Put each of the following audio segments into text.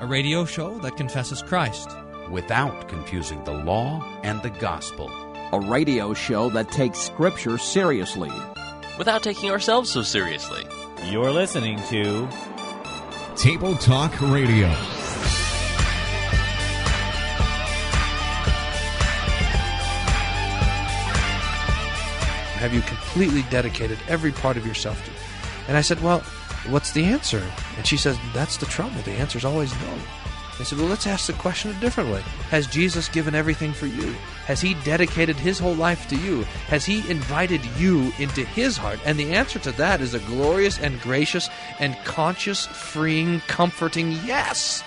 a radio show that confesses Christ without confusing the law and the gospel, a radio show that takes Scripture seriously without taking ourselves so seriously. You're listening to Table Talk Radio. Have you completely dedicated every part of yourself to? And I said, Well, what's the answer? And she says, That's the trouble. The answer is always no. I said, Well, let's ask the question a different way. Has Jesus given everything for you? Has he dedicated his whole life to you? Has he invited you into his heart? And the answer to that is a glorious and gracious and conscious, freeing, comforting yes.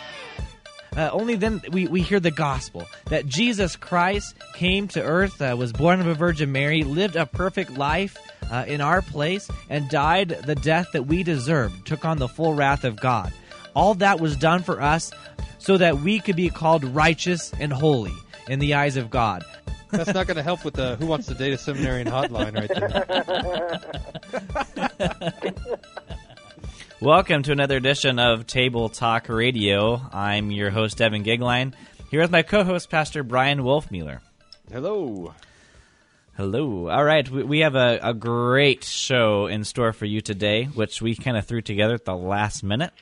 Uh, only then we, we hear the gospel that Jesus Christ came to earth, uh, was born of a Virgin Mary, lived a perfect life uh, in our place, and died the death that we deserved, took on the full wrath of God. All that was done for us so that we could be called righteous and holy in the eyes of God. That's not going to help with the Who Wants to Date a Seminarian hotline right there. Welcome to another edition of Table Talk Radio. I'm your host, Evan Goeglein, here with my co host, Pastor Bryan Wolfmueller. Hello. Hello. All right, we have a, a great show in store for you today, which we kind of threw together at the last minute.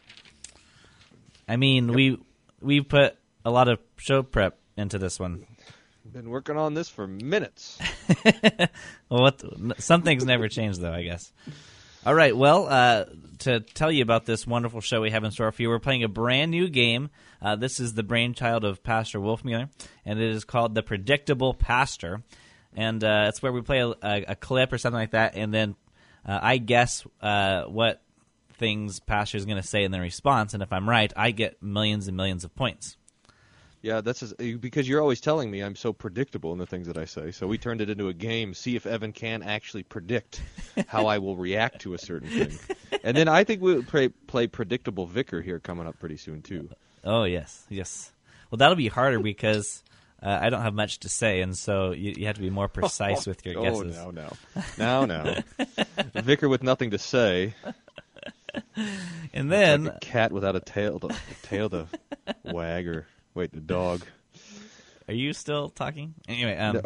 I mean, yep. we we put a lot of show prep into this one. Been working on this for minutes. well, what, some things never change, though. I guess. All right. Well, uh, to tell you about this wonderful show we have in store for you, we're playing a brand new game. Uh, this is the brainchild of Pastor Wolfmueller, and it is called the Predictable Pastor. And uh, it's where we play a, a, a, clip or something like that, and then uh, I guess uh, what things Pastor is going to say in the response, and if I'm right, I get millions and millions of points. Yeah, that's just, because you're always telling me I'm so predictable in the things that I say. So we turned it into a game. See if Evan can actually predict how I will react to a certain thing, and then I think we'll play, play predictable vicar here coming up pretty soon too. Oh yes, yes. Well, that'll be harder because uh, I don't have much to say, and so you, you have to be more precise with your oh, guesses. Oh no, no, no, no. vicar with nothing to say. and then like a cat without a tail, to, tail to wag, or wait, the dog. Are you still talking? Anyway, um,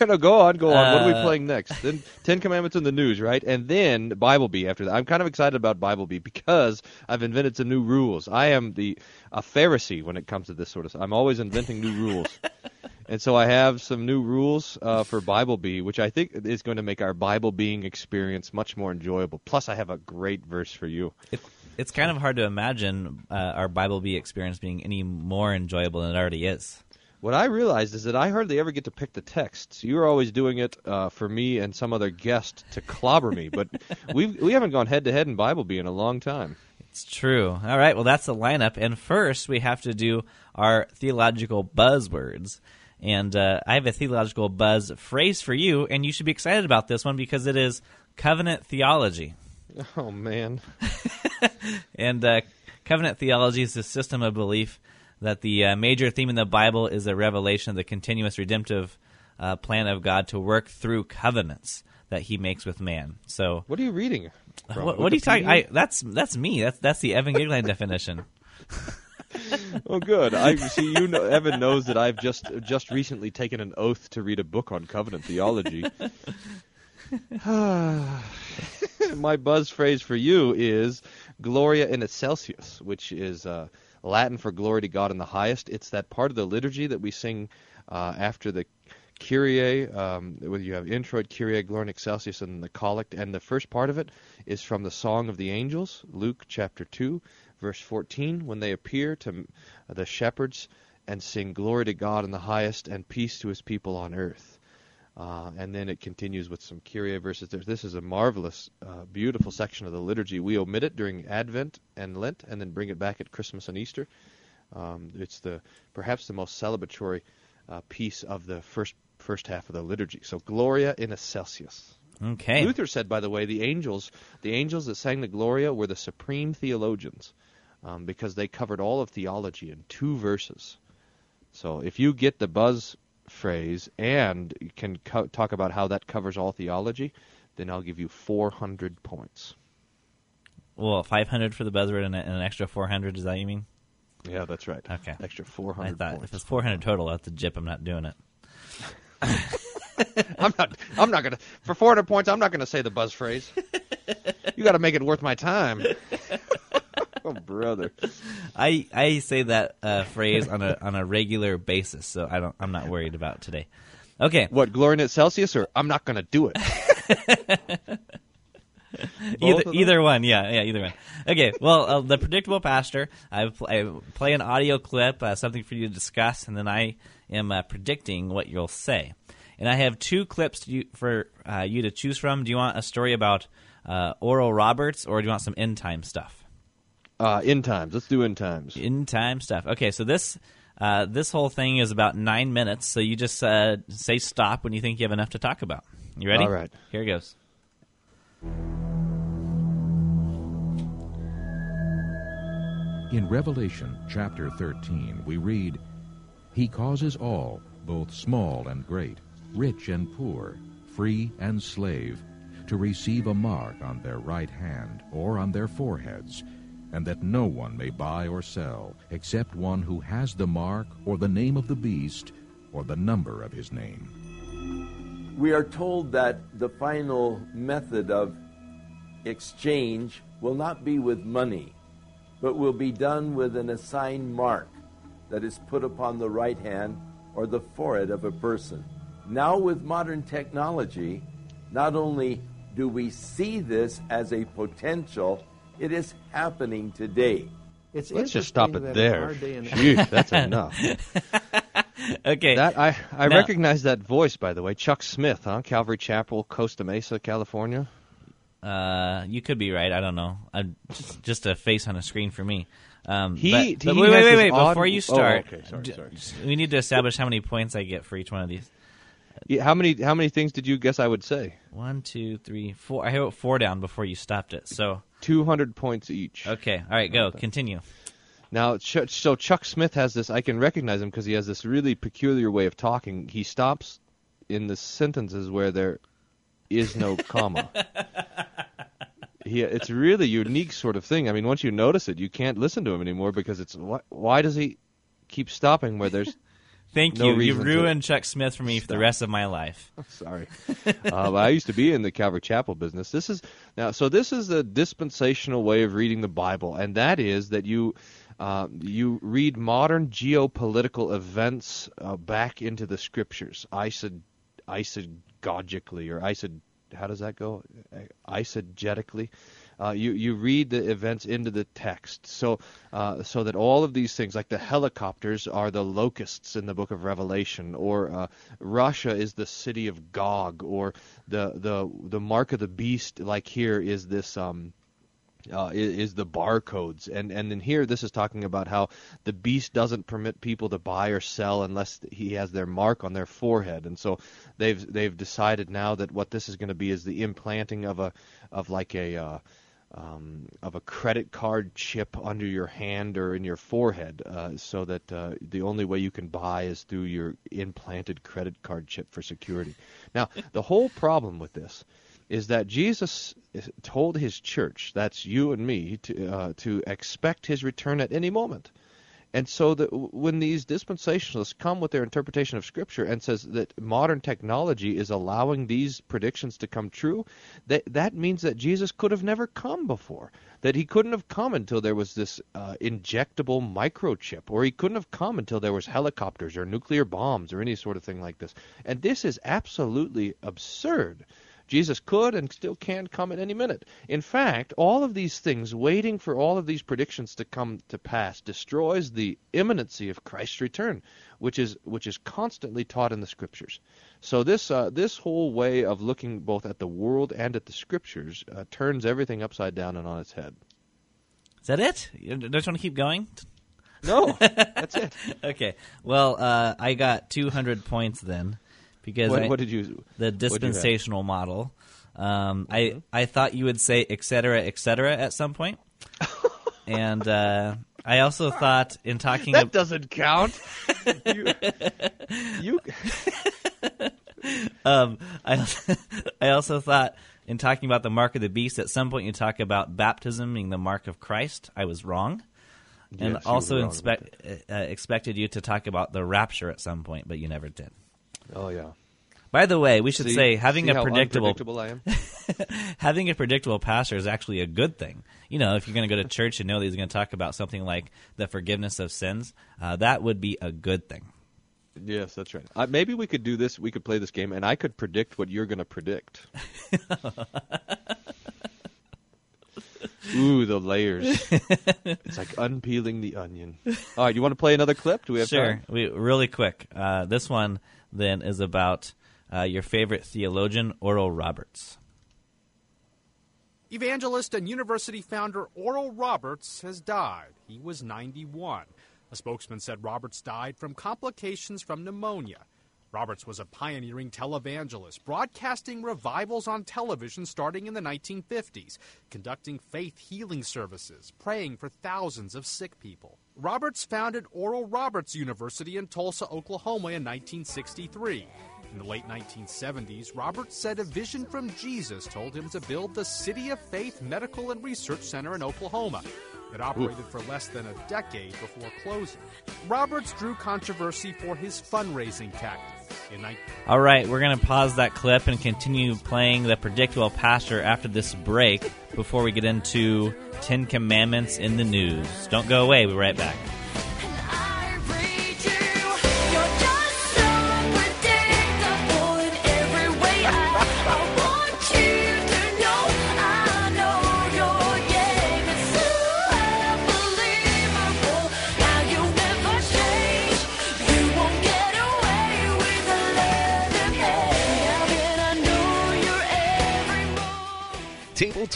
no. no, go on, go on. Uh, what are we uh, playing next? Then Ten Commandments in the news, right? And then Bible Bee after that. I'm kind of excited about Bible Bee because I've invented some new rules. I am the a Pharisee when it comes to this sort of stuff. I'm always inventing new rules. and so I have some new rules uh, for Bible Bee, which I think is going to make our Bible being experience much more enjoyable. Plus, I have a great verse for you. It, it's kind of hard to imagine uh, our Bible Bee experience being any more enjoyable than it already is. What I realized is that I hardly ever get to pick the texts. You're always doing it uh, for me and some other guest to clobber me, but we we haven't gone head to head in Bible Bee in a long time. It's true. All right, well that's the lineup, and first we have to do our theological buzzwords. And uh, I have a theological buzz phrase for you, and you should be excited about this one because it is covenant theology. Oh man! and uh, covenant theology is a system of belief that the uh, major theme in the Bible is a revelation of the continuous redemptive uh, plan of God to work through covenants that He makes with man. So, what are you reading? What, what, are you talking? I, that's that's me. That's that's the Evan Goeglein definition. oh, good. I see. You know, Evan knows that I've just just recently taken an oath to read a book on covenant theology. My buzz phrase for you is "Gloria in excelsis," which is uh, Latin for "Glory to God in the highest." It's that part of the liturgy that we sing uh, after the Kyrie, um, whether you have introit, Kyrie, Gloria in excelsis, and the collect. And the first part of it is from the Song of the Angels, Luke chapter 2, verse 14, when they appear to the shepherds and sing glory to God in the highest and peace to his people on earth. Uh, and then it continues with some Kyrie verses. This is a marvelous, uh, beautiful section of the liturgy. We omit it during Advent and Lent, and then bring it back at Christmas and Easter. Um, it's the perhaps the most celebratory uh, piece of the first first half of the liturgy. So Gloria in excelsis. Okay. Luther said, by the way, the angels, the angels that sang the Gloria were the supreme theologians, um, because they covered all of theology in two verses. So if you get the buzz phrase and can co- talk about how that covers all theology, then I'll give you 400 points. Well, 500 for the buzzword and, and an extra 400. Is that you mean? Yeah, that's right. Okay. Extra 400 I 400 thought if it's 400 total, that's a jip. I'm not doing it. I'm not. I'm not gonna. For 400 points, I'm not gonna say the buzz phrase. you got to make it worth my time. oh, brother. I I say that uh, phrase on a on a regular basis, so I don't. I'm not worried about today. Okay, What, Glory at Celsius, or I'm not gonna do it? either either one. Yeah, yeah, either one. Okay. Well, uh, the predictable pastor. I, pl- I play an audio clip, uh, something for you to discuss, and then I am uh, predicting what you'll say. And I have two clips to you, for uh, you to choose from. Do you want a story about uh, Oral Roberts, or do you want some end time stuff? Uh, in times. Let's do in times. In time stuff. Okay, so this uh, this whole thing is about nine minutes. So you just uh, say stop when you think you have enough to talk about. You ready? All right. Here it goes. In Revelation chapter 13, we read, He causes all, both small and great, rich and poor, free and slave, to receive a mark on their right hand or on their foreheads, and that no one may buy or sell except one who has the mark or the name of the beast or the number of his name. We are told that the final method of exchange will not be with money, but will be done with an assigned mark that is put upon the right hand or the forehead of a person. Now, with modern technology, not only do we see this as a potential, it is happening today. It's Let's just stop it there. our Phew, that's enough. Okay. That I I Now- recognize that voice by the way. Chuck Smith, huh? Calvary Chapel, Costa Mesa, California. Uh, you could be right. I don't know. I'm just, just a face on a screen for me. Um, He- but, he but wait, wait, wait, wait! odd- Before you oh, start, okay, sorry, d- sorry. we need to establish how many points I get for each one of these. Yeah, how many how many things did you guess I would say? One, two, three, four. I wrote four down before you stopped it. So, 200 points each. okay, all right, go. Continue. Now, Ch- so Chuck Smith has this. I can recognize him because he has this really peculiar way of talking. He stops in the sentences where there is no comma. he, it's really unique sort of thing. I mean, once you notice it, you can't listen to him anymore because it's why, why does he keep stopping where there's Thank No you. You reason to- ruined Chuck Smith for me for the rest of my life. Sorry, uh, I used to be in the Calvary Chapel business. This is now, so this is a dispensational way of reading the Bible, and that is that you uh, you read modern geopolitical events uh, back into the Scriptures, isod, isogogically or isod. How does that go? Eisegetically. Uh, you you read the events into the text, so uh, so that all of these things, like the helicopters, are the locusts in the Book of Revelation, or uh, Russia is the city of Gog, or the the the mark of the beast, like here is this um, uh, is, is the barcodes, and and then here this is talking about how the beast doesn't permit people to buy or sell unless he has their mark on their forehead, and so they've they've decided now that what this is going to be is the implanting of a of like a uh, um, of a credit card chip under your hand or in your forehead, uh, so that uh, the only way you can buy is through your implanted credit card chip for security. Now, the whole problem with this is that Jesus told his church, that's you and me, to uh, to expect his return at any moment. And so that when these dispensationalists come with their interpretation of Scripture and says that modern technology is allowing these predictions to come true, that that means that Jesus could have never come before. That he couldn't have come until there was this uh, injectable microchip, or he couldn't have come until there was helicopters or nuclear bombs or any sort of thing like this. And this is absolutely absurd. Jesus could and still can come at any minute. In fact, all of these things, waiting for all of these predictions to come to pass, destroys the imminency of Christ's return, which is which is constantly taught in the Scriptures. So this uh, this whole way of looking both at the world and at the Scriptures uh, turns everything upside down and on its head. Is that it? You- Don't you want to keep going? No, that's it. Okay. Well, uh, I got 200 points then because What- I, what did you- the what'd you dispensational model. Um, I I thought you would say et cetera, et cetera at some point, and uh, I also thought in talking That ab- doesn't count. you, you um, I I also thought in talking about the mark of the beast at some point you talk about baptism being the mark of Christ. I was wrong. and Yes, you also wrong inspe- uh, expected you to talk about the rapture at some point, but you never did. Oh yeah. By the way, we should See- say having see a how predictable I am. having a predictable pastor is actually a good thing. You know, if you're going to go to church and know that he's going to talk about something like the forgiveness of sins, uh, that would be a good thing. Yes, that's right. Uh, maybe we could do this. We could play this game, and I could predict what you're going to predict. Ooh, the layers. it's like unpeeling the onion. All right, you want to play another clip? Do we have sure. time? We really quick. Uh, this one then is about uh, your favorite theologian, Oral Roberts. Evangelist and university founder Oral Roberts has died. He was 91. A spokesman said Roberts died from complications from pneumonia. Roberts was a pioneering televangelist, broadcasting revivals on television starting in the 1950s, conducting faith healing services, praying for thousands of sick people. Roberts founded Oral Roberts University in Tulsa, Oklahoma in 1963. In the late 1970s, Roberts said a vision from Jesus told him to build the City of Faith Medical and Research Center in Oklahoma. It operated for less than a decade before closing. Roberts drew controversy for his fundraising tactics. In 19- All right, we're going to pause that clip and continue playing the predictable pastor after this break before we get into Ten Commandments in the news. Don't go away. We'll be right back.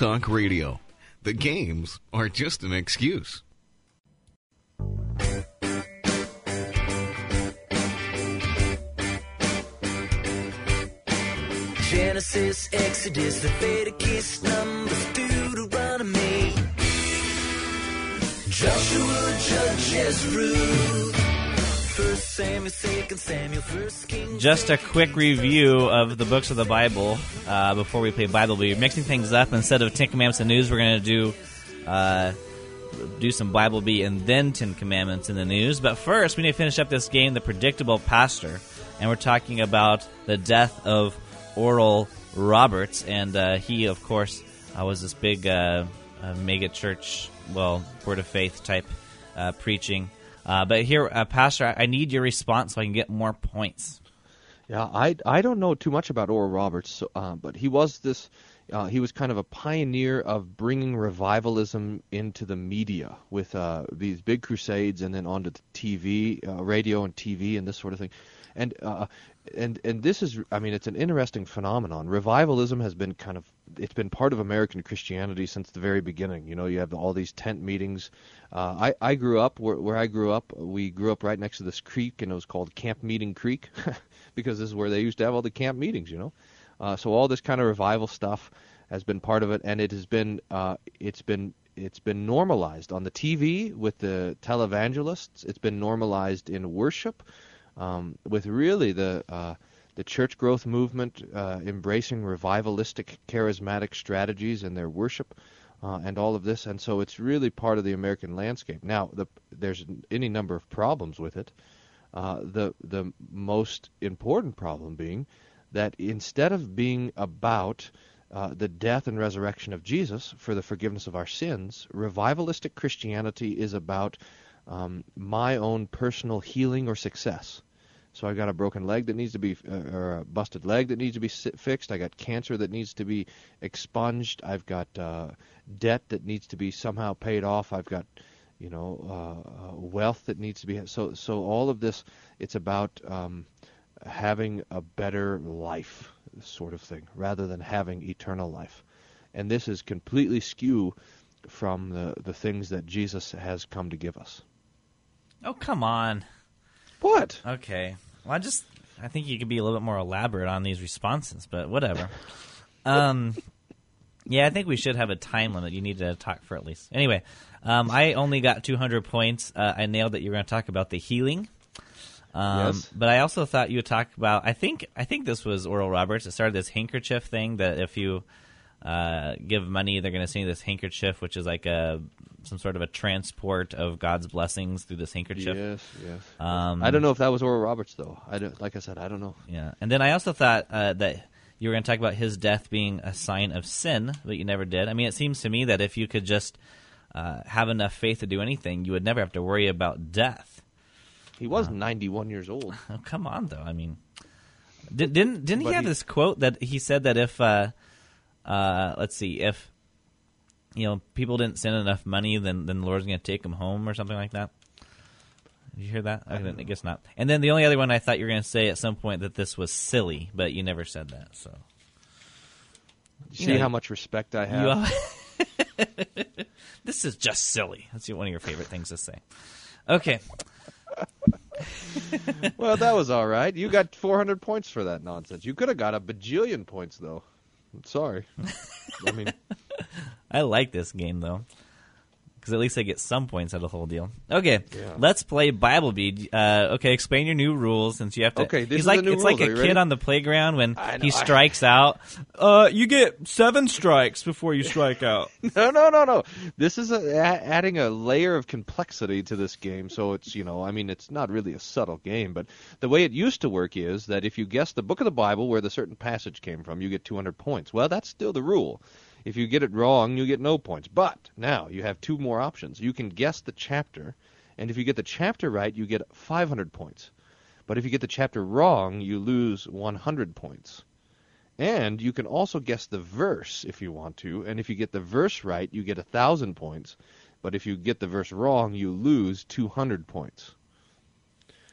Talk Radio. The games are just an excuse. Genesis, Exodus, Leviticus, Numbers, Deuteronomy, Joshua, Judges, Ruth, Just a quick review of the books of the Bible uh, before we play Bible. We're mixing things up. Instead of Ten Commandments and news, we're going to do uh, do some Bible Bee and then Ten Commandments in the news. But first, we need to finish up this game, The Predictable Pastor, and we're talking about the death of Oral Roberts, and uh, he, of course, uh, was this big uh, uh, mega church, well, word of faith type preaching. Uh, but here, uh, Pastor, I need your response so I can get more points. Yeah, I, I don't know too much about Oral Roberts, so, uh, but he was this. Uh, he was kind of a pioneer of bringing revivalism into the media with uh, these big crusades, and then onto the TV, uh, radio, and TV, and this sort of thing. And uh, and and this is, I mean, it's an interesting phenomenon. Revivalism has been kind of, it's been part of American Christianity since the very beginning. You know, you have all these tent meetings. Uh, I I grew up where where I grew up. We grew up right next to this creek, and it was called Camp Meeting Creek, because this is where they used to have all the camp meetings. You know, uh, so all this kind of revival stuff has been part of it, and it has been uh, it's been it's been normalized on the TV with the televangelists. It's been normalized in worship um, with really the uh, the church growth movement uh, embracing revivalistic, charismatic strategies in their worship. Uh, and all of this, and so it's really part of the American landscape. Now, the, there's any number of problems with it. Uh, the the most important problem being that instead of being about uh, the death and resurrection of Jesus for the forgiveness of our sins, revivalistic Christianity is about um, my own personal healing or success. So I got a broken leg that needs to be, uh, or a busted leg that needs to be fixed. I got cancer that needs to be expunged. I've got uh, debt that needs to be somehow paid off. I've got, you know, uh, uh, wealth that needs to be. So, so all of this, it's about um, having a better life, sort of thing, rather than having eternal life. And this is completely skew from the the things that Jesus has come to give us. Oh, come on. What? Okay. Well, I just I think you could be a little bit more elaborate on these responses, but whatever. um, yeah, I think we should have a time limit. You need to talk for at least. Anyway, um, I only got 200 points. Uh, I nailed that you were going to talk about the healing. Um, Yes. But I also thought you would talk about. I think I think this was Oral Roberts. It started this handkerchief thing that if you uh, give money, they're going to send you this handkerchief, which is like a some sort of a transport of God's blessings through this handkerchief. Yes, yes. Um, I don't know if that was Oral Roberts though. I don't, like I said, I don't know. Yeah, and then I also thought uh, that you were going to talk about his death being a sign of sin, but you never did. I mean, it seems to me that if you could just uh, have enough faith to do anything, you would never have to worry about death. He was 91 years old. Oh, come on, though. I mean, did, didn't didn't he have he- this quote that he said that if uh, let's see if you know people didn't send enough money, then then the Lord's going to take them home or something like that. Did you hear that? I, didn't, I guess not. And then the only other one I thought you were going to say at some point that this was silly, but you never said that. So See know, how much respect I have. you this is just silly. That's one of your favorite things to say. Okay. well, that was all right. You got 400 points for that nonsense. You could have got a bajillion points though. Sorry. I mean, I like this game though, because at least I get some points out of the whole deal. Okay, Yeah. let's play Bible Bee. Uh, okay, explain your new rules since you have to. Okay, this he's is like the new it's rules. like a kid ready? on the playground when know, he I- strikes out. Uh, you get seven strikes before you strike out. no, no, no, no. This is a, a, adding a layer of complexity to this game. So it's, you know, I mean, it's not really a subtle game, but the way it used to work is that if you guess the book of the Bible where the certain passage came from, you get 200 points. Well, that's still the rule. If you get it wrong, you get no points. But now you have two more options. You can guess the chapter, and if you get the chapter right, you get 500 points. But if you get the chapter wrong, you lose 100 points. And you can also guess the verse if you want to, and if you get the verse right, you get a thousand points. But if you get the verse wrong, you lose 200 points.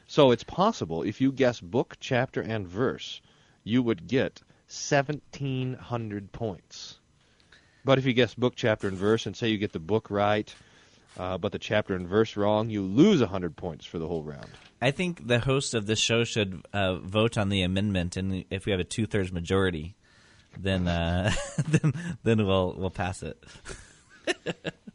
So it's possible if you guess book, chapter, and verse, you would get 1,700 points. But if you guess book, chapter, and verse, and say you get the book right, uh, but the chapter and verse wrong, you lose 100 points for the whole round. I think the host of this show should uh, vote on the amendment, and if we have a two thirds majority, then uh, then then we'll we'll pass it.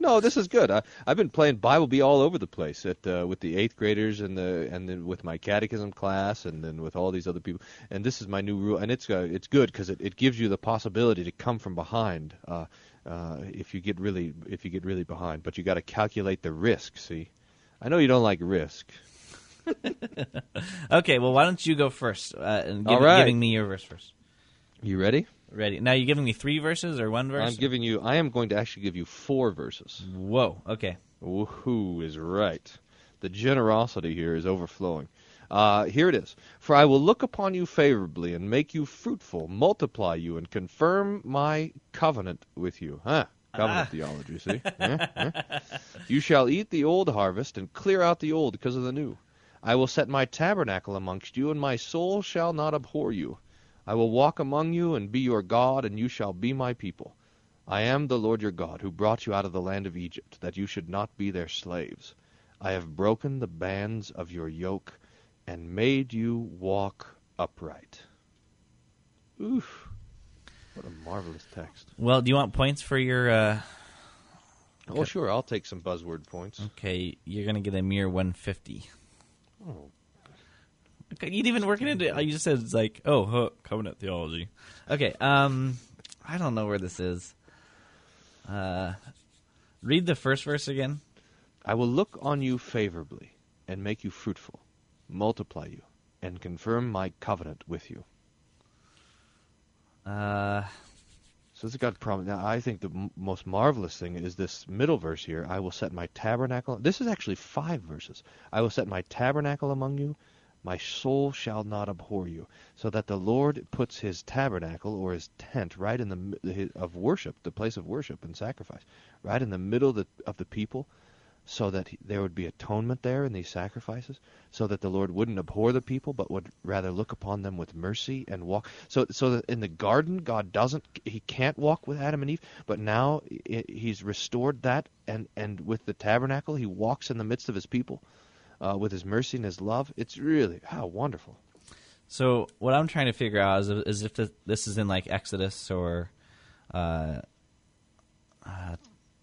No, this is good. I, I've been playing Bible Bee all over the place at uh, with the eighth graders and the and then with my catechism class and then with all these other people. And this is my new rule, and it's uh, it's good because it, it gives you the possibility to come from behind uh, uh, if you get really if you get really behind. But you got to calculate the risk. See, I know you don't like risk. Okay, well, why don't you go first? Uh, and give, right. giving me your verse first. You ready? Ready? Now, you're giving me three verses or one verse? I'm giving you. I am going to actually give you four verses. Whoa. Okay. Who is right. The generosity here is overflowing. Uh, here it is. For I will look upon you favorably and make you fruitful, multiply you, and confirm my covenant with you. Huh? Covenant Ah. theology, see? Huh? Huh? You shall eat the old harvest and clear out the old because of the new. I will set my tabernacle amongst you, and my soul shall not abhor you. I will walk among you and be your God, and you shall be my people. I am the Lord your God, who brought you out of the land of Egypt, that you should not be their slaves. I have broken the bands of your yoke and made you walk upright. Oof. What a marvelous text. Well, do you want points for your? Uh... Oh, sure, I'll take some buzzword points. Okay, you're gonna get a mere 150. Oh. Okay, you didn't even work it into. You just said it's like, oh, huh, covenant theology. Okay, um, I don't know where this is. Uh, read the first verse again. I will look on you favorably and make you fruitful, multiply you, and confirm my covenant with you. Uh, So this has got promise. Now, I think the m- most marvelous thing is this middle verse here. I will set my tabernacle. This is actually five verses. I will set my tabernacle among you. My soul shall not abhor you. So that the Lord puts his tabernacle or his tent right in the of worship, the place of worship and sacrifice, right in the middle of the, of the people, so that he, there would be atonement there in these sacrifices, so that the Lord wouldn't abhor the people, but would rather look upon them with mercy and walk. So, so that in the garden, God doesn't, He can't walk with Adam and Eve, but now He's restored that, and and with the tabernacle, He walks in the midst of His people, uh, with His mercy and His love. It's really how wonderful. so what I'm trying to figure out is, is if this, is in like Exodus or, uh, uh,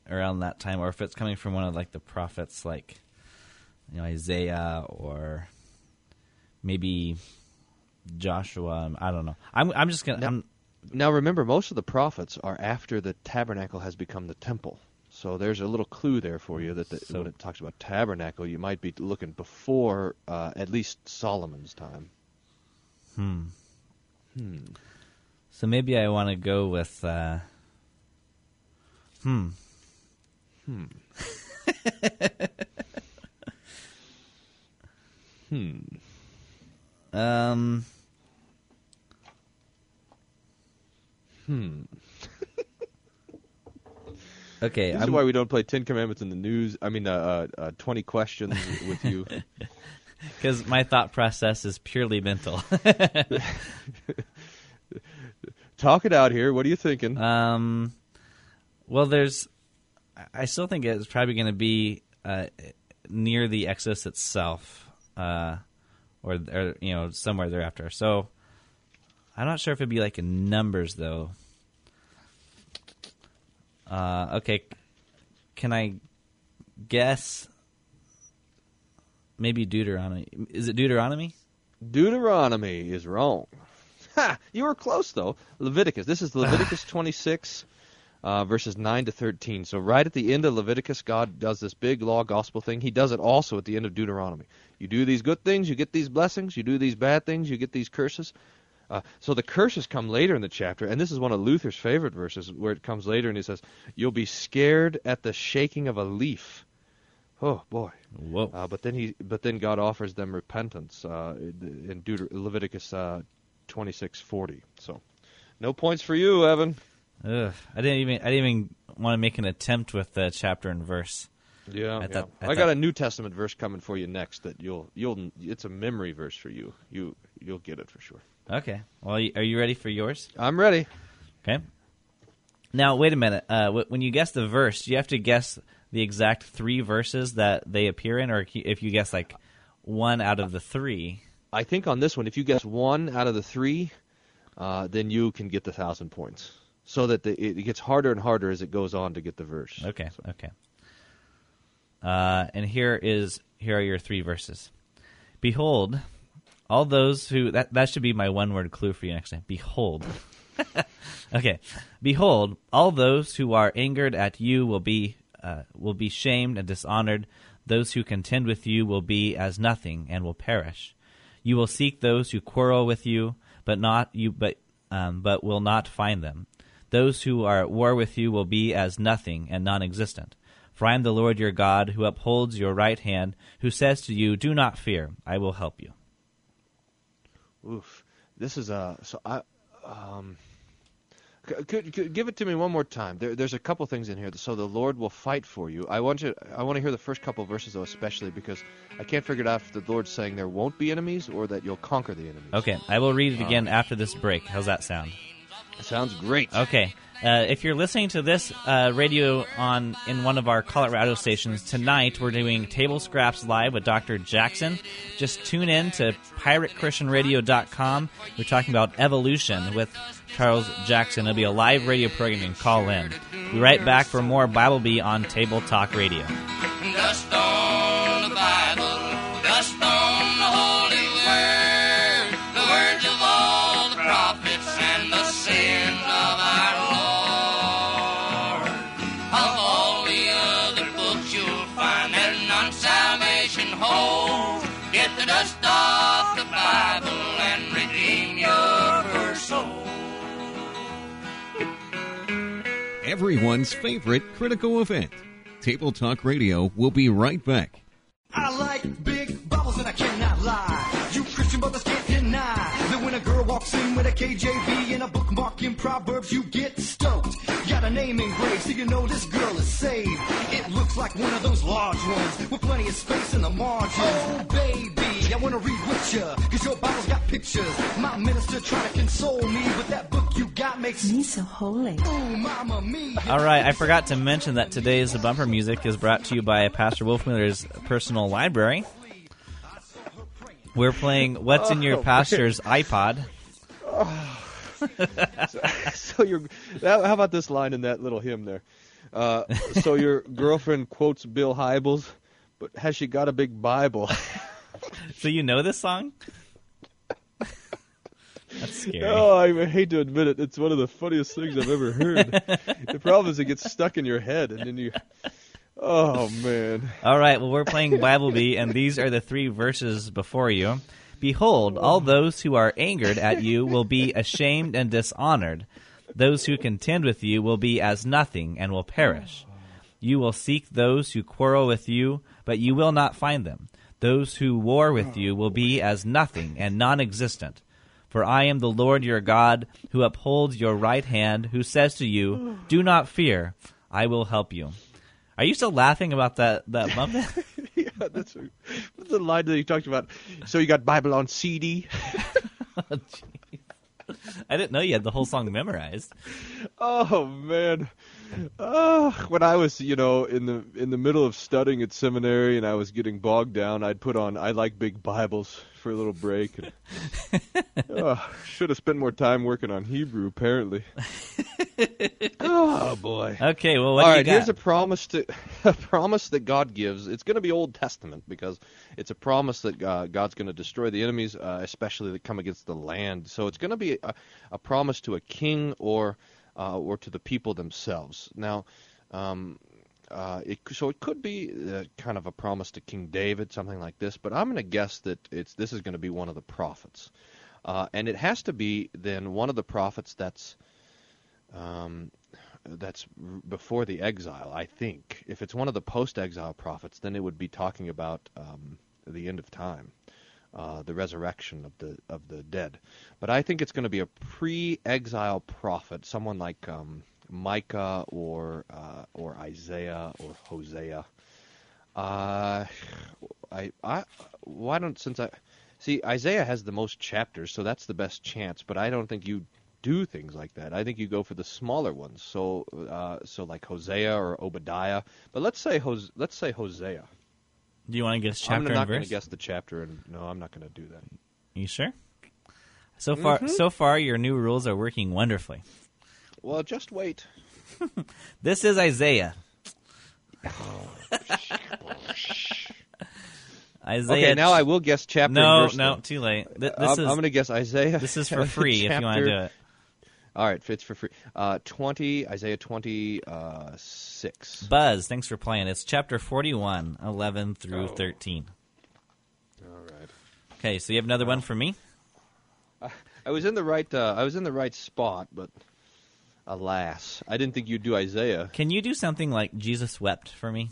around that time, or if it's coming from one of like the prophets, like, you know, Isaiah or maybe Joshua. I don't know. I'm I'm just gonna. I'm, Now remember, most of the prophets are after the tabernacle has become the temple. So there's a little clue there for you that the, So- when it talks about tabernacle, you might be looking before uh, at least Solomon's time. Hmm. Hmm. So maybe I want to go with. Uh, hmm. Hmm. hmm. Um. Hmm. Okay, This I'm- is why we don't play Ten Commandments in the news. I mean, uh, uh, uh, Twenty Questions with you. Because my thought process is purely mental. Talk it out here. What are you thinking? Um, well, there's. I still think it's probably going to be uh, near the Exodus itself, uh, or, or you know somewhere thereafter. So I'm not sure if it'd be like in numbers though. Uh, okay, can I guess? Maybe Deuteronomy. Is it Deuteronomy? Deuteronomy is wrong. Ha! You were close though. Leviticus. This is Leviticus 26, uh, verses 9 to 13. So right at the end of Leviticus, God does this big law gospel thing. He does it also at the end of Deuteronomy. You do these good things, you get these blessings. You do these bad things, you get these curses. Uh, so the curses come later in the chapter, and this is one of Luther's favorite verses, where it comes later, and he says, "You'll be scared at the shaking of a leaf." Oh boy! Whoa! Uh, but then he, but then God offers them repentance uh, in Deuter- Leviticus uh, twenty six forty. So, no points for you, Evan. Ugh, I didn't even. I didn't even want to make an attempt with the chapter and verse. Yeah, I yeah. I I, got a New Testament verse coming for you next that you'll you'll. It's a memory verse for you. You you'll get it for sure. Okay. Well, are you ready for yours? I'm ready. Okay. Now, wait a minute. Uh, wh- when you guess the verse, do you have to guess the exact three verses that they appear in, or if you guess like one out of the three? I think on this one, if you guess one out of the three, uh, then you can get the thousand points. So that the, it it gets harder and harder as it goes on to get the verse. Okay. Okay. Uh, and here is here are your three verses. Behold, all those who that that should be my one word clue for you next time. Behold. okay. Behold, all those who are angered at you will be uh, will be shamed and dishonored. Those who contend with you will be as nothing and will perish. You will seek those who quarrel with you, but not you, but um, but will not find them. Those who are at war with you will be as nothing and non-existent. For I am the Lord your God, who upholds your right hand, who says to you, "Do not fear; I will help you." Oof. This is a so I um. Could, could give it to me one more time. There, there's a couple things in here. So the Lord will fight for you. I want you. I want to hear the first couple verses though, especially because I can't figure it out if the Lord's saying there won't be enemies or that you'll conquer the enemies. Okay, I will read it again after this break. How's that sound? Sounds great. Okay. Uh, if you're listening to this uh, radio on in one of our Colorado stations tonight, we're doing Table Scraps live with Dr. Jackson. Just tune in to PirateChristianRadio.com. We're talking about evolution with Charles Jackson. It'll be a live radio program. You can call in. We'll be right back for more Bible Bee on Table Talk Radio. Everyone's favorite critical event. Table Talk Radio will be right back. I like big Bibles and I cannot lie. You Christian brothers can't deny that when a girl walks in with a KJV and a bookmark in Proverbs, you get stoked. Got a name engraved so you know this girl is saved. It looks like one of those large ones with plenty of space in the margins. Oh, baby, I want to read with ya, cause your Bible's got pictures. My minister trying to console me, but that book you got makes me so holy. Ooh, mama, me. All right, I forgot to mention that today's bumper music is brought to you by Pastor Wolfmueller's personal library. We're playing "What's in Your Oh, Pastor's iPod." so, so your how how about this line in that little hymn there? Uh, so your girlfriend quotes Bill Hybels, but has she got a big Bible? So you know this song? That's scary. Oh, I hate to admit it. It's one of the funniest things I've ever heard. the problem is it gets stuck in your head, and then you. Oh man. All right, well, we're playing Bible Bee, and these are the three verses before you. Behold, all those who are angered at you will be ashamed and dishonored. Those who contend with you will be as nothing and will perish. You will seek those who quarrel with you, but you will not find them. Those who war with you will be as nothing and non existent. For I am the Lord your God, who upholds your right hand, who says to you, Do not fear, I will help you. Are you still laughing about that, that bump? yeah, that's a, that's the line that you talked about. So you got Bible on CD. Oh, I didn't know you had the whole song memorized. Oh man. Oh, when I was, you know, in the in the middle of studying at seminary and I was getting bogged down, I'd put on I like big Bibles for a little break. And, should have spent more time working on Hebrew. Apparently. oh boy. Okay, well, what All you got? here's a promise to a promise that God gives. It's going to be Old Testament because it's a promise that uh, God's going to destroy the enemies, uh, especially that come against the land. So it's going to be a, a promise to a king or uh, or to the people themselves. Now, um, uh, it, so it could be uh, kind of a promise to King David, something like this. But I'm going to guess that it's this is going to be one of the prophets, uh, and it has to be then one of the prophets that's um, that's before the exile. I think if it's one of the post-exile prophets, then it would be talking about um, the end of time. Uh, the resurrection of the of the dead, but I think it's going to be a pre-exile prophet, someone like um, Micah or uh, or Isaiah or Hosea. Uh, I I why don't since I see Isaiah has the most chapters, so that's the best chance. But I don't think you do things like that. I think you go for the smaller ones. So uh, so like Hosea or Obadiah. But let's say Hos- let's say Hosea. Do you want to guess chapter I'm not and going to guess the chapter, and no, I'm not going to do that. You sure? So far, Mhm. so far, your new rules are working wonderfully. Well, just wait. This is Isaiah. Isaiah. Okay, now I will guess chapter. No, and verse, no, too late. Th- Uh, this I'm, is- I'm going to guess Isaiah. this is for free if you wanna do it. All right, fits for free. Uh, twenty Isaiah twenty uh, six. Buzz, thanks for playing. It's chapter 41, 11 through Oh. 13. All right. Okay, so you have another one for me? I was in the right. Uh, I was in the right spot, but alas, I didn't think you'd do Isaiah. Can you do something like Jesus wept for me?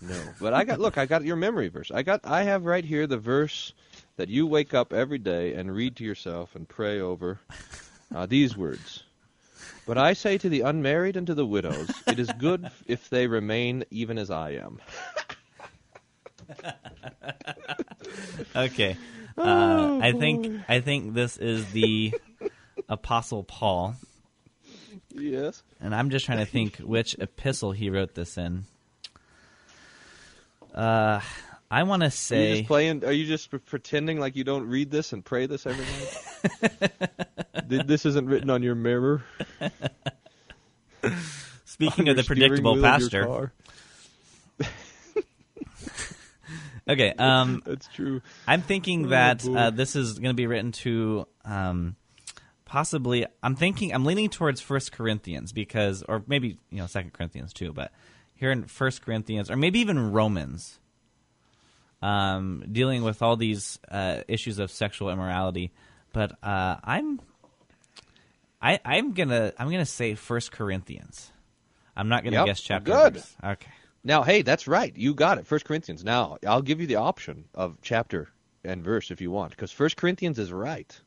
No, but I got. Look, I got your memory verse. I got. I have right here the verse that you wake up every day and read to yourself and pray over. Uh, these words. But I say to the unmarried and to the widows, it is good if they remain even as I am. Okay. Uh, Oh, I think. I think this is the Apostle Paul, Yes. and I'm just trying to think which epistle he wrote this in. Uh, I want to Are you say just playing? Are you just pretending like you don't read this and pray this every night? This isn't written on your mirror. Speaking of the predictable wheel of your pastor. Okay, um, That's true. I'm thinking Oh, that uh, this is going to be written to um, possibly. I'm thinking. I'm leaning towards First Corinthians because, or maybe you know Second Corinthians too. But here in First Corinthians, or maybe even Romans, um, dealing with all these uh, issues of sexual immorality. But uh, I'm, I, I'm gonna, I'm gonna say First Corinthians. I'm not gonna Yep, guess chapter. good. verse. Okay. Now, hey, that's right. You got it. First Corinthians. Now, I'll give you the option of chapter and verse if you want, because First Corinthians is right.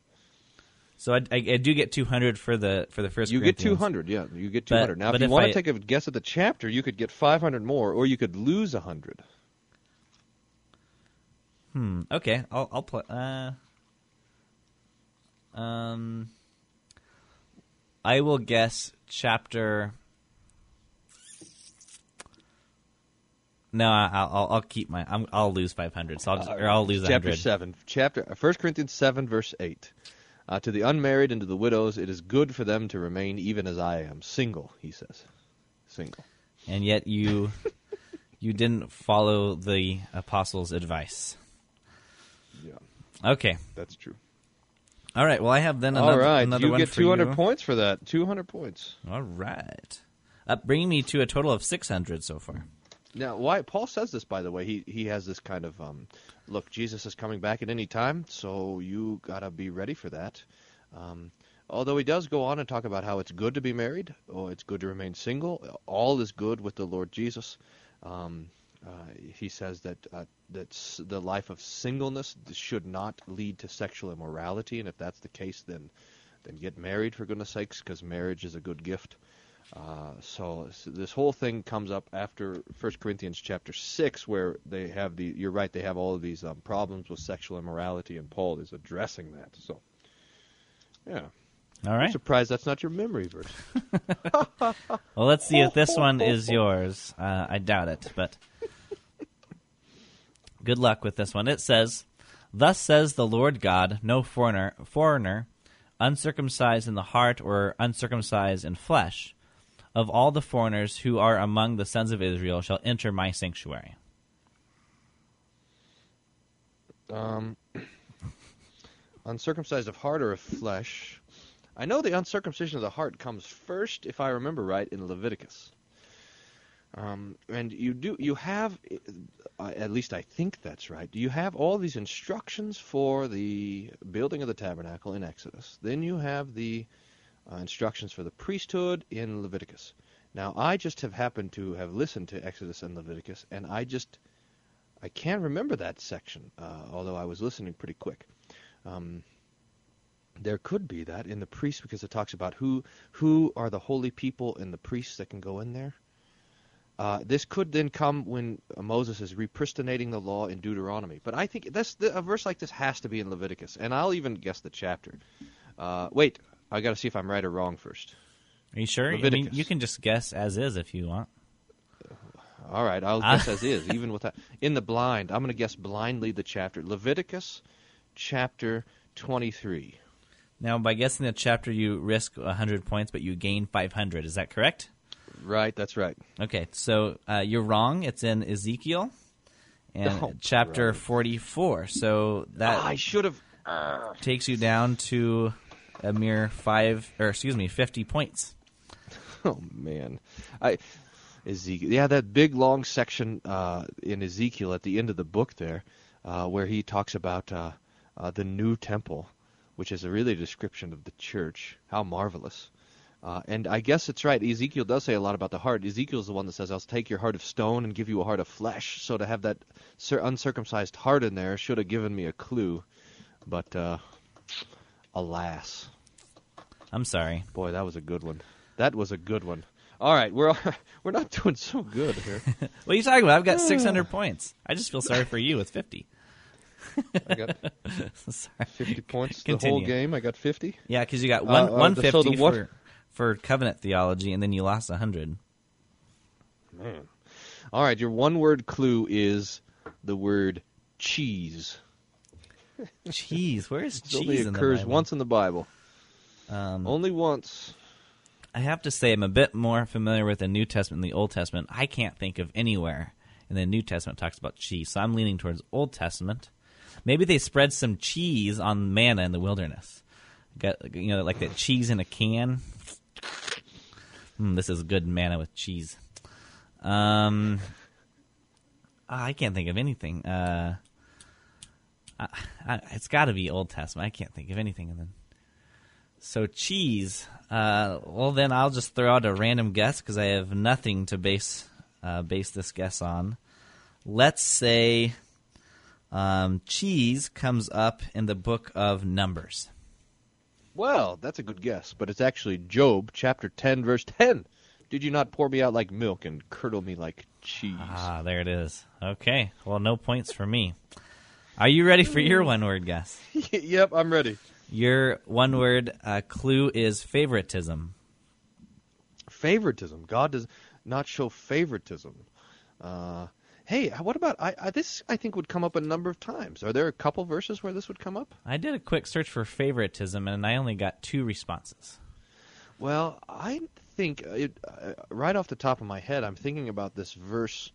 So I, I, I do get 200 for the for the first. You get 200. Yeah, you get But- 200. now, but if you want to take a guess at the chapter, you could get 500 more, or you could lose 100. Hmm. Okay. I'll I'll play. Uh, um. I will guess chapter. No, I- I'll I'll, I'll keep my. I'm, I'll lose five hundred. So I'll just, or I'll lose chapter hundred. seven. Chapter First Corinthians seven, verse eight. Uh, to the unmarried and to the widows, it is good for them to remain even as I am, single. He says, single. And yet you, you didn't follow the apostles' advice. Okay. that's true. All right. Well, I have then another, right, another you one get for 200 you. points for that. 200 points. All right. Uh, bringing me to a total of 600 so far. Now, why Paul says this, by the way, he he has this kind of um, look. Jesus is coming back at any time, so you gotta be ready for that. Um, although he does go on and talk about how it's good to be married, or it's good to remain single. All is good with the Lord Jesus. Um, uh, he says that uh, that the life of singleness should not lead to sexual immorality, and if that's the case, then then get married for goodness sakes, because marriage is a good gift. Uh, so s- this whole thing comes up after 1 Corinthians chapter 6, where they have the, you're right, they have all of these um, problems with sexual immorality, and Paul is addressing that. So, yeah. All right. I'm surprised that's not your memory verse. Well, let's see if this one is yours. Uh, I doubt it, but good luck with this one. It says, "Thus says the Lord God: No foreigner, foreigner, uncircumcised in the heart or uncircumcised in flesh, of all the foreigners who are among the sons of Israel, shall enter my sanctuary." Um, uncircumcised of heart or of flesh. I know the uncircumcision of the heart comes first, if I remember right, in Leviticus. Um, and you do you have, uh, at least I think that's right. Do you have all these instructions for the building of the tabernacle in Exodus. Then you have the uh, instructions for the priesthood in Leviticus. Now I just have happened to have listened to Exodus and Leviticus, and I just I can't remember that section, uh, although I was listening pretty quick. Um, there could be that in the priests because it talks about who who are the holy people and the priests that can go in there. Uh, this could then come when uh, Moses is repristinating the law in Deuteronomy. But I think this, a verse like this has to be in Leviticus, and I'll even guess the chapter. Uh, wait, I got to see if I'm right or wrong first. Are you sure? I mean, Leviticus. you can just guess as is if you want. All right, I'll Ah. guess as is, even with that. In the blind, I'm going to guess blindly the chapter. Leviticus chapter 23. Now, by guessing the chapter, you risk 100 points, but you gain 500. Is that correct? Right, that's right. Okay, so uh, you're wrong. It's in Ezekiel and Oh, chapter 44. So that Ah, I should have. takes you down to a mere five, or excuse me, 50 points. Oh man, I Ezekiel. Yeah, that big long section uh, in Ezekiel at the end of the book there, uh, where he talks about uh, uh, the new temple, which is a really description of the church. How marvelous! Uh, and I guess it's right. Ezekiel does say a lot about the heart. Ezekiel's the one that says, "I'll take your heart of stone and give you a heart of flesh." So to have that uncircumcised heart in there should have given me a clue, but uh, alas. I'm sorry. Boy, that was a good one. That was a good one. All right, we're we're not doing so good here. What are you talking about? I've got 600 points. I just feel sorry for you with 50. I got 50 points the whole game. I got 50. Yeah, because you got Uh, one, uh, 150 so the for, for covenant theology, and then you lost 100. Man. All right, your one word clue is the word cheese. Cheese. Where is It cheese only in the occurs Bible? once in the Bible. Um, Only once. I have to say, I'm a bit more familiar with the New Testament than the Old Testament. I can't think of anywhere in the New Testament talks about cheese, so I'm leaning towards Old Testament. Maybe they spread some cheese on manna in the wilderness. Got you know, like that cheese in a can. Mm, this is good manna with cheese. Um, I can't think of anything. Uh, I, I, it's got to be Old Testament. I can't think of anything. And then, so cheese. Uh, well, then I'll just throw out a random guess because I have nothing to base uh, base this guess on. Let's say um, cheese comes up in the book of Numbers. Well, that's a good guess, but it's actually Job chapter 10 verse 10. Did you not pour me out like milk and curdle me like cheese? Ah, there it is. Okay. Well, no points for me. Are you ready for your one word guess? yep, I'm ready. Your one word uh, clue is favoritism. Favoritism. God does not show favoritism. Uh, hey, what about I, I? This I think would come up a number of times. Are there a couple verses where this would come up? I did a quick search for favoritism and I only got two responses. Well, I think uh, it, uh, right off the top of my head, I'm thinking about this verse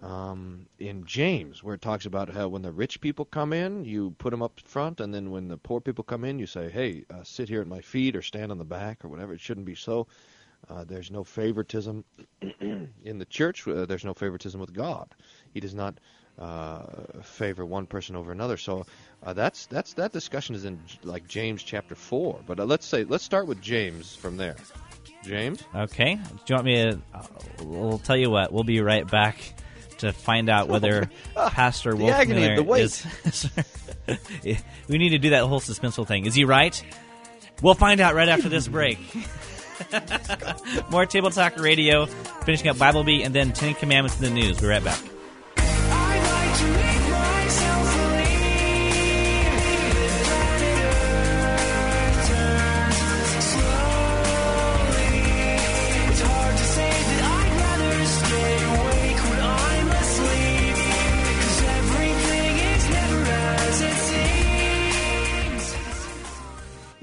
um, in James, where it talks about how when the rich people come in, you put them up front, and then when the poor people come in, you say, "Hey, uh, sit here at my feet or stand on the back or whatever." It shouldn't be so. Uh, there's no favoritism in the church. Uh, there's no favoritism with God. He does not uh, favor one person over another. So uh, that's that's that discussion is in like James chapter four. But uh, let's say let's start with James from there. James. Okay. Do you want me to? Uh, we'll tell you what. We'll be right back to find out whether Pastor The agony is. we need to do that whole suspenseful thing. Is he right? We'll find out right after this break. More Table Talk Radio, finishing up Bible Bee, and then Ten Commandments in the news. We're right back.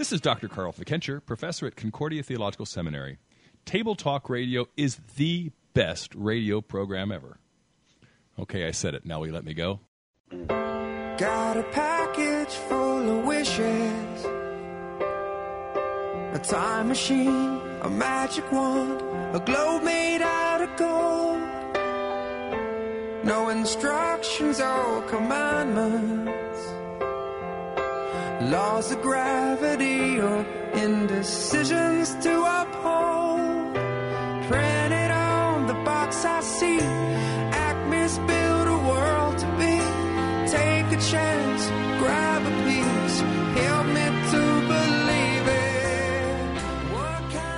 This is Dr. Carl Fickenscher, professor at Concordia Theological Seminary. Table Talk Radio is the best radio program ever. Okay, I said it. Now will you let me go? Got a package full of wishes. A time machine, a magic wand, a globe made out of gold. No instructions or commandments. Laws of gravity or indecisions to uphold. Printed on the box I see. Acme's built a world to be. Take a chance, grab a piece. Help me to believe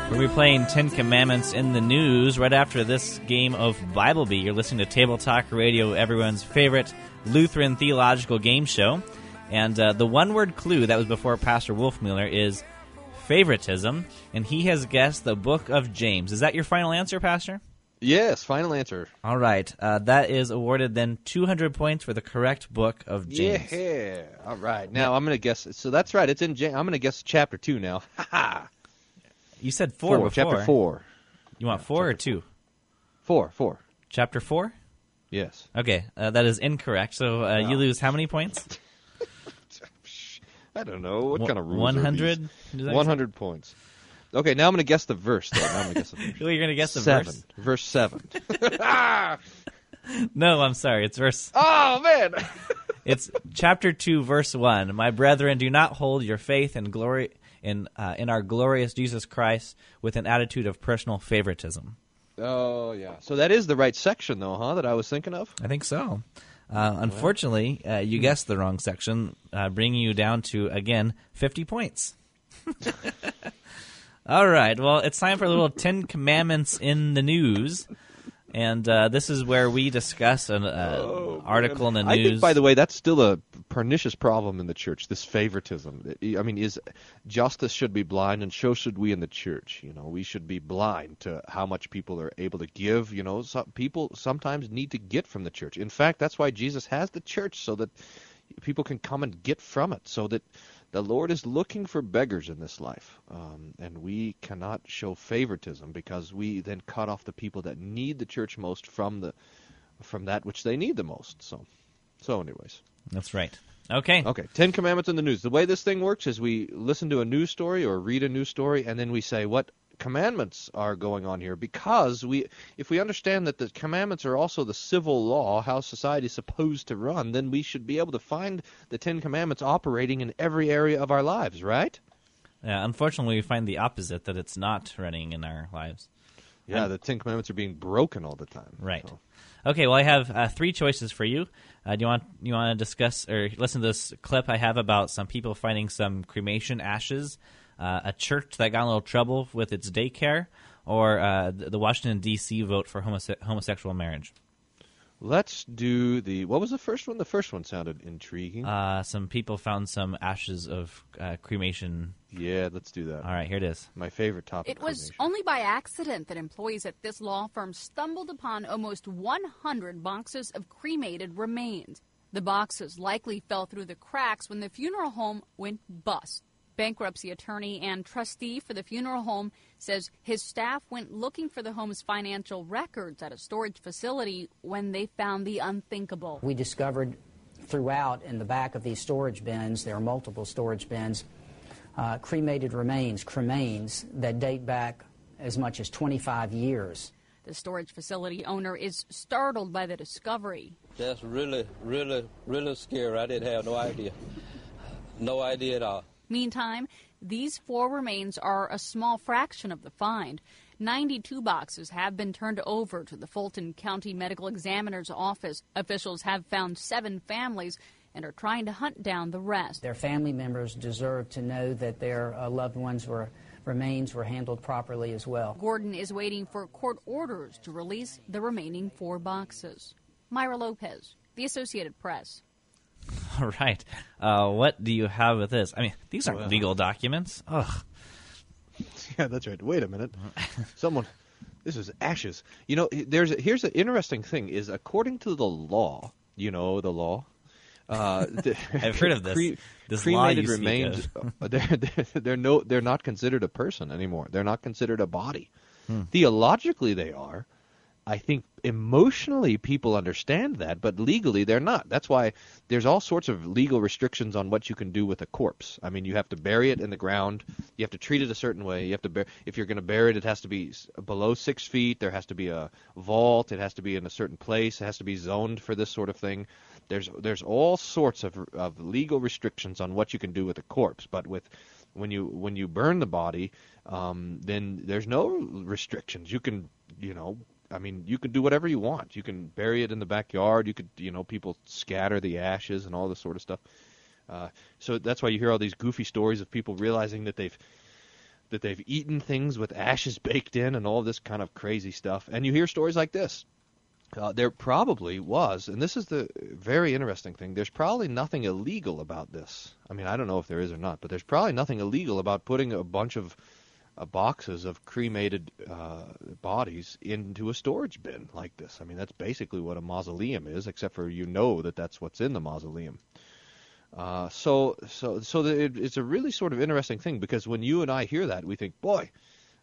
it. We'll be playing Ten Commandments in the news right after this game of Bible Bee. You're listening to Table Talk Radio, everyone's favorite Lutheran theological game show. And uh, the one word clue that was before Pastor Wolfmueller is favoritism, and he has guessed the book of James. Is that your final answer, Pastor? Yes, final answer. All right. Uh, that is awarded then 200 points for the correct book of James. Yeah. All right. Now I'm going to guess. So that's right. It's in. James. I'm going to guess chapter two now. Ha ha. You said four, Four, before. chapter four. You want four or two? Four. Four. Chapter four? Yes. Okay, uh, that is incorrect. So uh, you lose how many points? I don't know what kind of rules. One hundred. One hundred points. Okay. Now I'm going to guess the verse. Though. Now I'm going to guess the verse. Well, you're gonna guess the seven. verse? Verse seven. No, I'm sorry. It's verse. oh man. It's chapter two, verse one. My brethren, do not hold your faith and glory in uh, in our glorious Jesus Christ with an attitude of personal favoritism. Oh yeah. So that is the right section though, huh? That I was thinking of. I think so. Uh, unfortunately, uh, you guessed the wrong section, uh, bringing you down to again 50 points. All right. Well, it's time for a little Ten Commandments in the news, and uh, this is where we discuss an uh, article in the I news. think, by the way, that's still a pernicious problem in the church. This favoritism. I mean, is justice should be blind, and so should we in the church. You know, we should be blind to how much people are able to give. You know, some people sometimes need to get from the church. In fact, that's why Jesus has the church so that people can come and get from it. So that the Lord is looking for beggars in this life, um, and we cannot show favoritism because we then cut off the people that need the church most from the from that which they need the most. So, so anyways. That's right. Okay. Okay. Ten Commandments in the news. The way this thing works is we listen to a news story or read a news story, and then we say what commandments are going on here because we if we understand that the commandments are also the civil law how society is supposed to run then we should be able to find the 10 commandments operating in every area of our lives right Yeah, unfortunately, we find the opposite that it's not running in our lives. yeah And- the 10 commandments are being broken all the time Right. Okay. Well, I have uh, three choices for you. Uh, do you want you want to discuss or listen to this clip I have about some people finding some cremation ashes, uh, a church that got in a little trouble with its daycare, or uh, the the Washington D.C. vote for homose- homosexual marriage? let's do the what was the first one the first one sounded intriguing Uh, some people found some ashes of uh, cremation. yeah let's do that All right, here it is. my favorite topic It was only by accident that employees at this law firm stumbled upon almost 100 boxes of cremated remains. The boxes likely fell through the cracks when the funeral home went bust. Bankruptcy attorney and trustee for the funeral home says his staff went looking for the home's financial records at a storage facility when they found the unthinkable. We discovered throughout in the back of these storage bins, there are multiple storage bins, uh, cremated remains, cremains, that date back as much as 25 years. The storage facility owner is startled by the discovery. That's really, really, really scary. I didn't have no idea. No idea at all. Meantime, these four remains are a small fraction of the find. 92 boxes have been turned over to the Fulton County Medical Examiner's Office. Officials have found seven families and are trying to hunt down the rest. Their family members deserve to know that their uh, loved ones were remains were handled properly as well. Gordon is waiting for court orders to release the remaining four boxes. Myra Lopez, The Associated Press. All right. Uh, what do you have with this? I mean, these aren't Well. legal documents. Ugh. Yeah, that's right. Wait a minute. Someone, this is ashes. You know, there's a, here's an interesting thing: is according to the law, you know, the law. Uh, I've heard of this. cre- This cremated remains. uh, they're, they're they're no they're not considered a person anymore. They're not considered a body. Hmm. Theologically, they are. I think emotionally people understand that, but legally they're not. That's why there's all sorts of legal restrictions on what you can do with a corpse. I mean, you have to bury it in the ground. You have to treat it a certain way. You have to bur- if you're going to bury it, it has to be below six feet. There has to be a vault. It has to be in a certain place. It has to be zoned for this sort of thing. There's there's all sorts of of legal restrictions on what you can do with a corpse, but with when you when you burn the body, um, then there's no restrictions. You can you know I mean you can do whatever you want. You can bury it in the backyard. You could you know people scatter the ashes and all this sort of stuff. Uh, so that's why you hear all these goofy stories of people realizing that they've that they've eaten things with ashes baked in and all this kind of crazy stuff. And you hear stories like this. Uh, there probably was, and this is the very interesting thing. There's probably nothing illegal about this. I mean, I don't know if there is or not, but there's probably nothing illegal about putting a bunch of uh, boxes of cremated uh, bodies into a storage bin like this. I mean, that's basically what a mausoleum is, except for you know that that's what's in the mausoleum. Uh, so, so, so it, it's a really sort of interesting thing because when you and I hear that, we think, boy,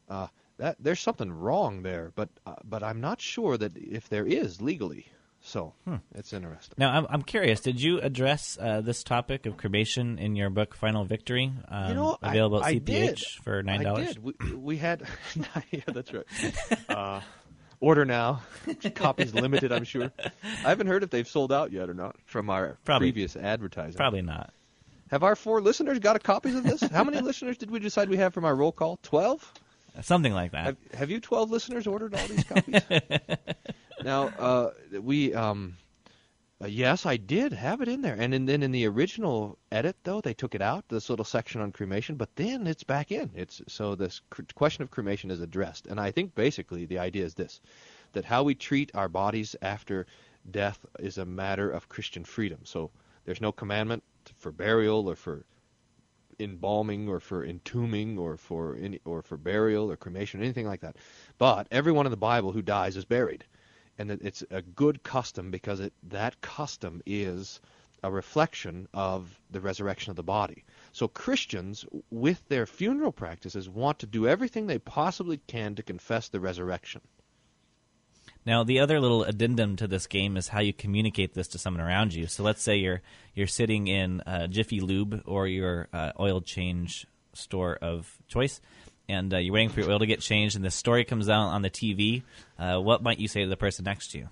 uh, that there's something wrong there. But, uh, but I'm not sure that if there is legally. So it's interesting. Now, I'm, I'm curious. Did you address uh, this topic of cremation in your book, Final Victory? Um, you know, available I, at CPH for nine dollars. We, we had, yeah, that's right. Uh, order now. Copies limited, I'm sure. I haven't heard if they've sold out yet or not from our Probably- previous advertising. Probably not. Have our four listeners got a copies of this? How many listeners did we decide we have from our roll call? Twelve. Something like that. Have, have you twelve listeners ordered all these copies? now, uh, we um, uh, yes, I did have it in there, and in, then in the original edit, though, they took it out, this little section on cremation, but then it's back in. It's so this cr- question of cremation is addressed, and I think basically the idea is this: that how we treat our bodies after death is a matter of Christian freedom. So there's no commandment for burial or for embalming or for entombing or for any, or for burial or cremation or anything like that. But everyone in the Bible who dies is buried, and it's a good custom because it that custom is a reflection of the resurrection of the body. So Christians, with their funeral practices, want to do everything they possibly can to confess the resurrection. Now, the other little addendum to this game is how you communicate this to someone around you. So, let's say you're you're sitting in uh, Jiffy Lube or your uh, oil change store of choice, and uh, you're waiting for your oil to get changed, and the story comes out on the TV. Uh, what might you say to the person next to you?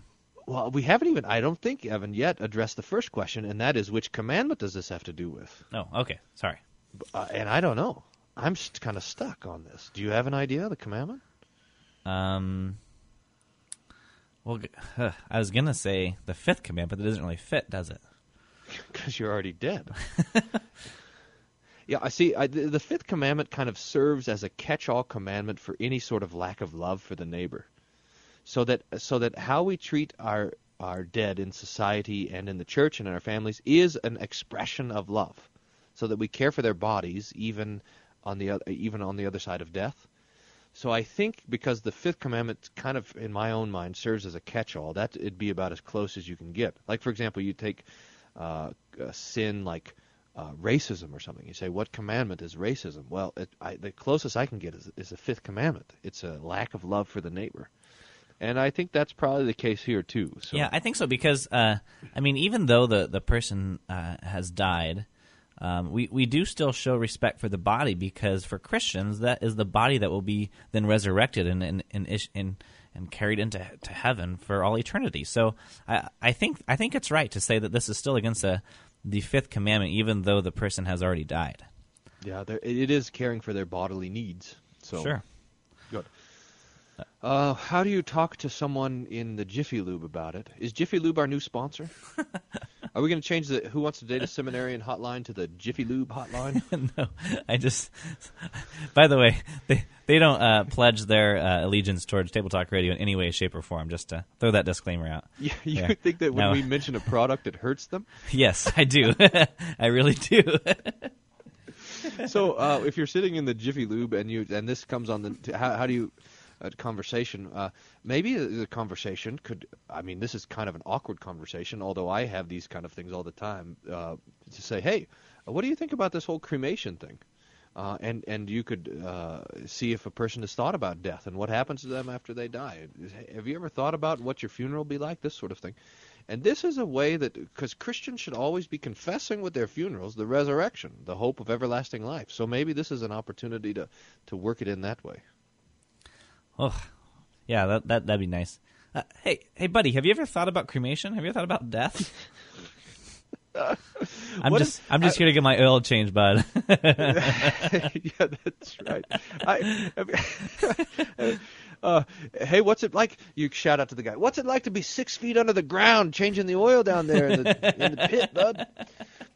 Well, we haven't even, I don't think, Evan, yet addressed the first question, and that is which commandment does this have to do with? Oh, okay. Sorry. Uh, and I don't know. I'm kind of stuck on this. Do you have an idea of the commandment? Um. Well, I was gonna say the fifth command, but it doesn't really fit, does it? Because you're already dead. yeah, I see. I, the, the fifth commandment kind of serves as a catch-all commandment for any sort of lack of love for the neighbor, so that so that how we treat our our dead in society and in the church and in our families is an expression of love, so that we care for their bodies even on the even on the other side of death. So I think because the fifth commandment kind of in my own mind serves as a catch-all, that it'd be about as close as you can get. Like for example, you take uh, a sin like uh, racism or something. You say, what commandment is racism? Well, it, I, the closest I can get is, is the fifth commandment. It's a lack of love for the neighbor. And I think that's probably the case here too. So. Yeah, I think so because uh, I mean, even though the the person uh, has died, um, we we do still show respect for the body because for Christians that is the body that will be then resurrected and and and, ish- and, and carried into to heaven for all eternity. So I I think I think it's right to say that this is still against the the fifth commandment, even though the person has already died. Yeah, it is caring for their bodily needs. So Sure. good. Uh, how do you talk to someone in the Jiffy Lube about it? Is Jiffy Lube our new sponsor? Are we going to change the Who Wants to Date a Seminarian hotline to the Jiffy Lube hotline? no, I just. By the way, they they don't uh, pledge their uh, allegiance towards Table Talk Radio in any way, shape, or form. Just to throw that disclaimer out. You, you Yeah. think that when No. we mention a product, it hurts them? Yes, I do. I really do. so uh, if you're sitting in the Jiffy Lube and you and this comes on the how, how do you uh, conversation uh, maybe the, conversation could I mean this is kind of an awkward conversation although I have these kind of things all the time uh, to say hey what do you think about this whole cremation thing uh, and and you could uh, see if a person has thought about death and what happens to them after they die. Have you ever thought about what your funeral will be like? This sort of thing. And this is a way that, because Christians should always be confessing with their funerals the resurrection, the hope of everlasting life. So maybe this is an opportunity to, to work it in that way. Oh, yeah, that that that'd be nice. Uh, hey, hey, buddy, have you ever thought about cremation? Have you ever thought about death? I'm What just is- I'm just I- here to get my oil changed, bud. yeah, that's right. I, uh, hey, what's it like? You shout out to the guy. What's it like to be six feet under the ground, changing the oil down there in the, in the pit, bud?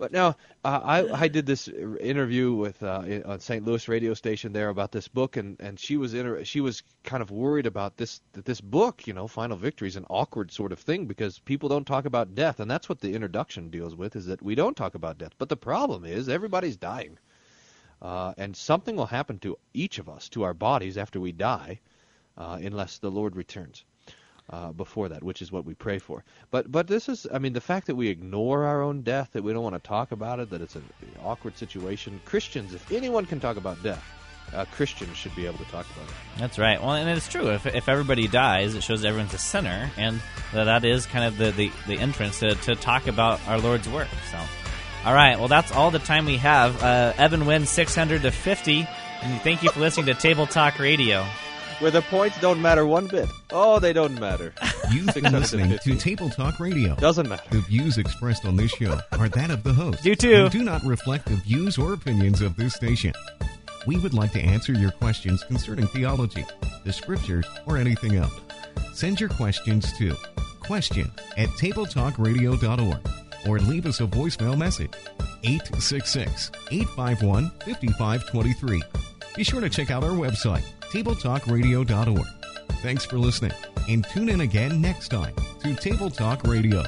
But now, uh, I I did this interview with uh, on St. Louis radio station there about this book, and and she was inter- she was kind of worried about this that this book, you know, Final Victory, is an awkward sort of thing because people don't talk about death, and that's what the introduction deals with, is that we don't talk about death. But the problem is everybody's dying. Uh, and something will happen to each of us, to our bodies, after we die, uh, unless the Lord returns uh, before that, which is what we pray for. But but this is, I mean, the fact that we ignore our own death, that we don't want to talk about it, that it's an awkward situation. Christians, if anyone can talk about death, uh, Christians should be able to talk about it. That's right. Well, and it's true. If, if everybody dies, it shows everyone's a sinner, and that, is kind of the, the, the entrance to, to talk about our Lord's work. So, all right. Well, that's all the time we have. Uh, Evan wins 600 to 50, and thank you for listening to Table Talk Radio. Where the points don't matter one bit. Oh, they don't matter. You've been listening to Table Talk Radio. Doesn't matter. The views expressed on this show are that of the host. You too. Do not reflect the views or opinions of this station. We would like to answer your questions concerning theology, the scriptures, or anything else. Send your questions to question at tabletalkradio.org or leave us a voicemail message 866 851 5523. Be sure to check out our website, tabletalkradio.org. Thanks for listening, and tune in again next time to Table Talk Radio.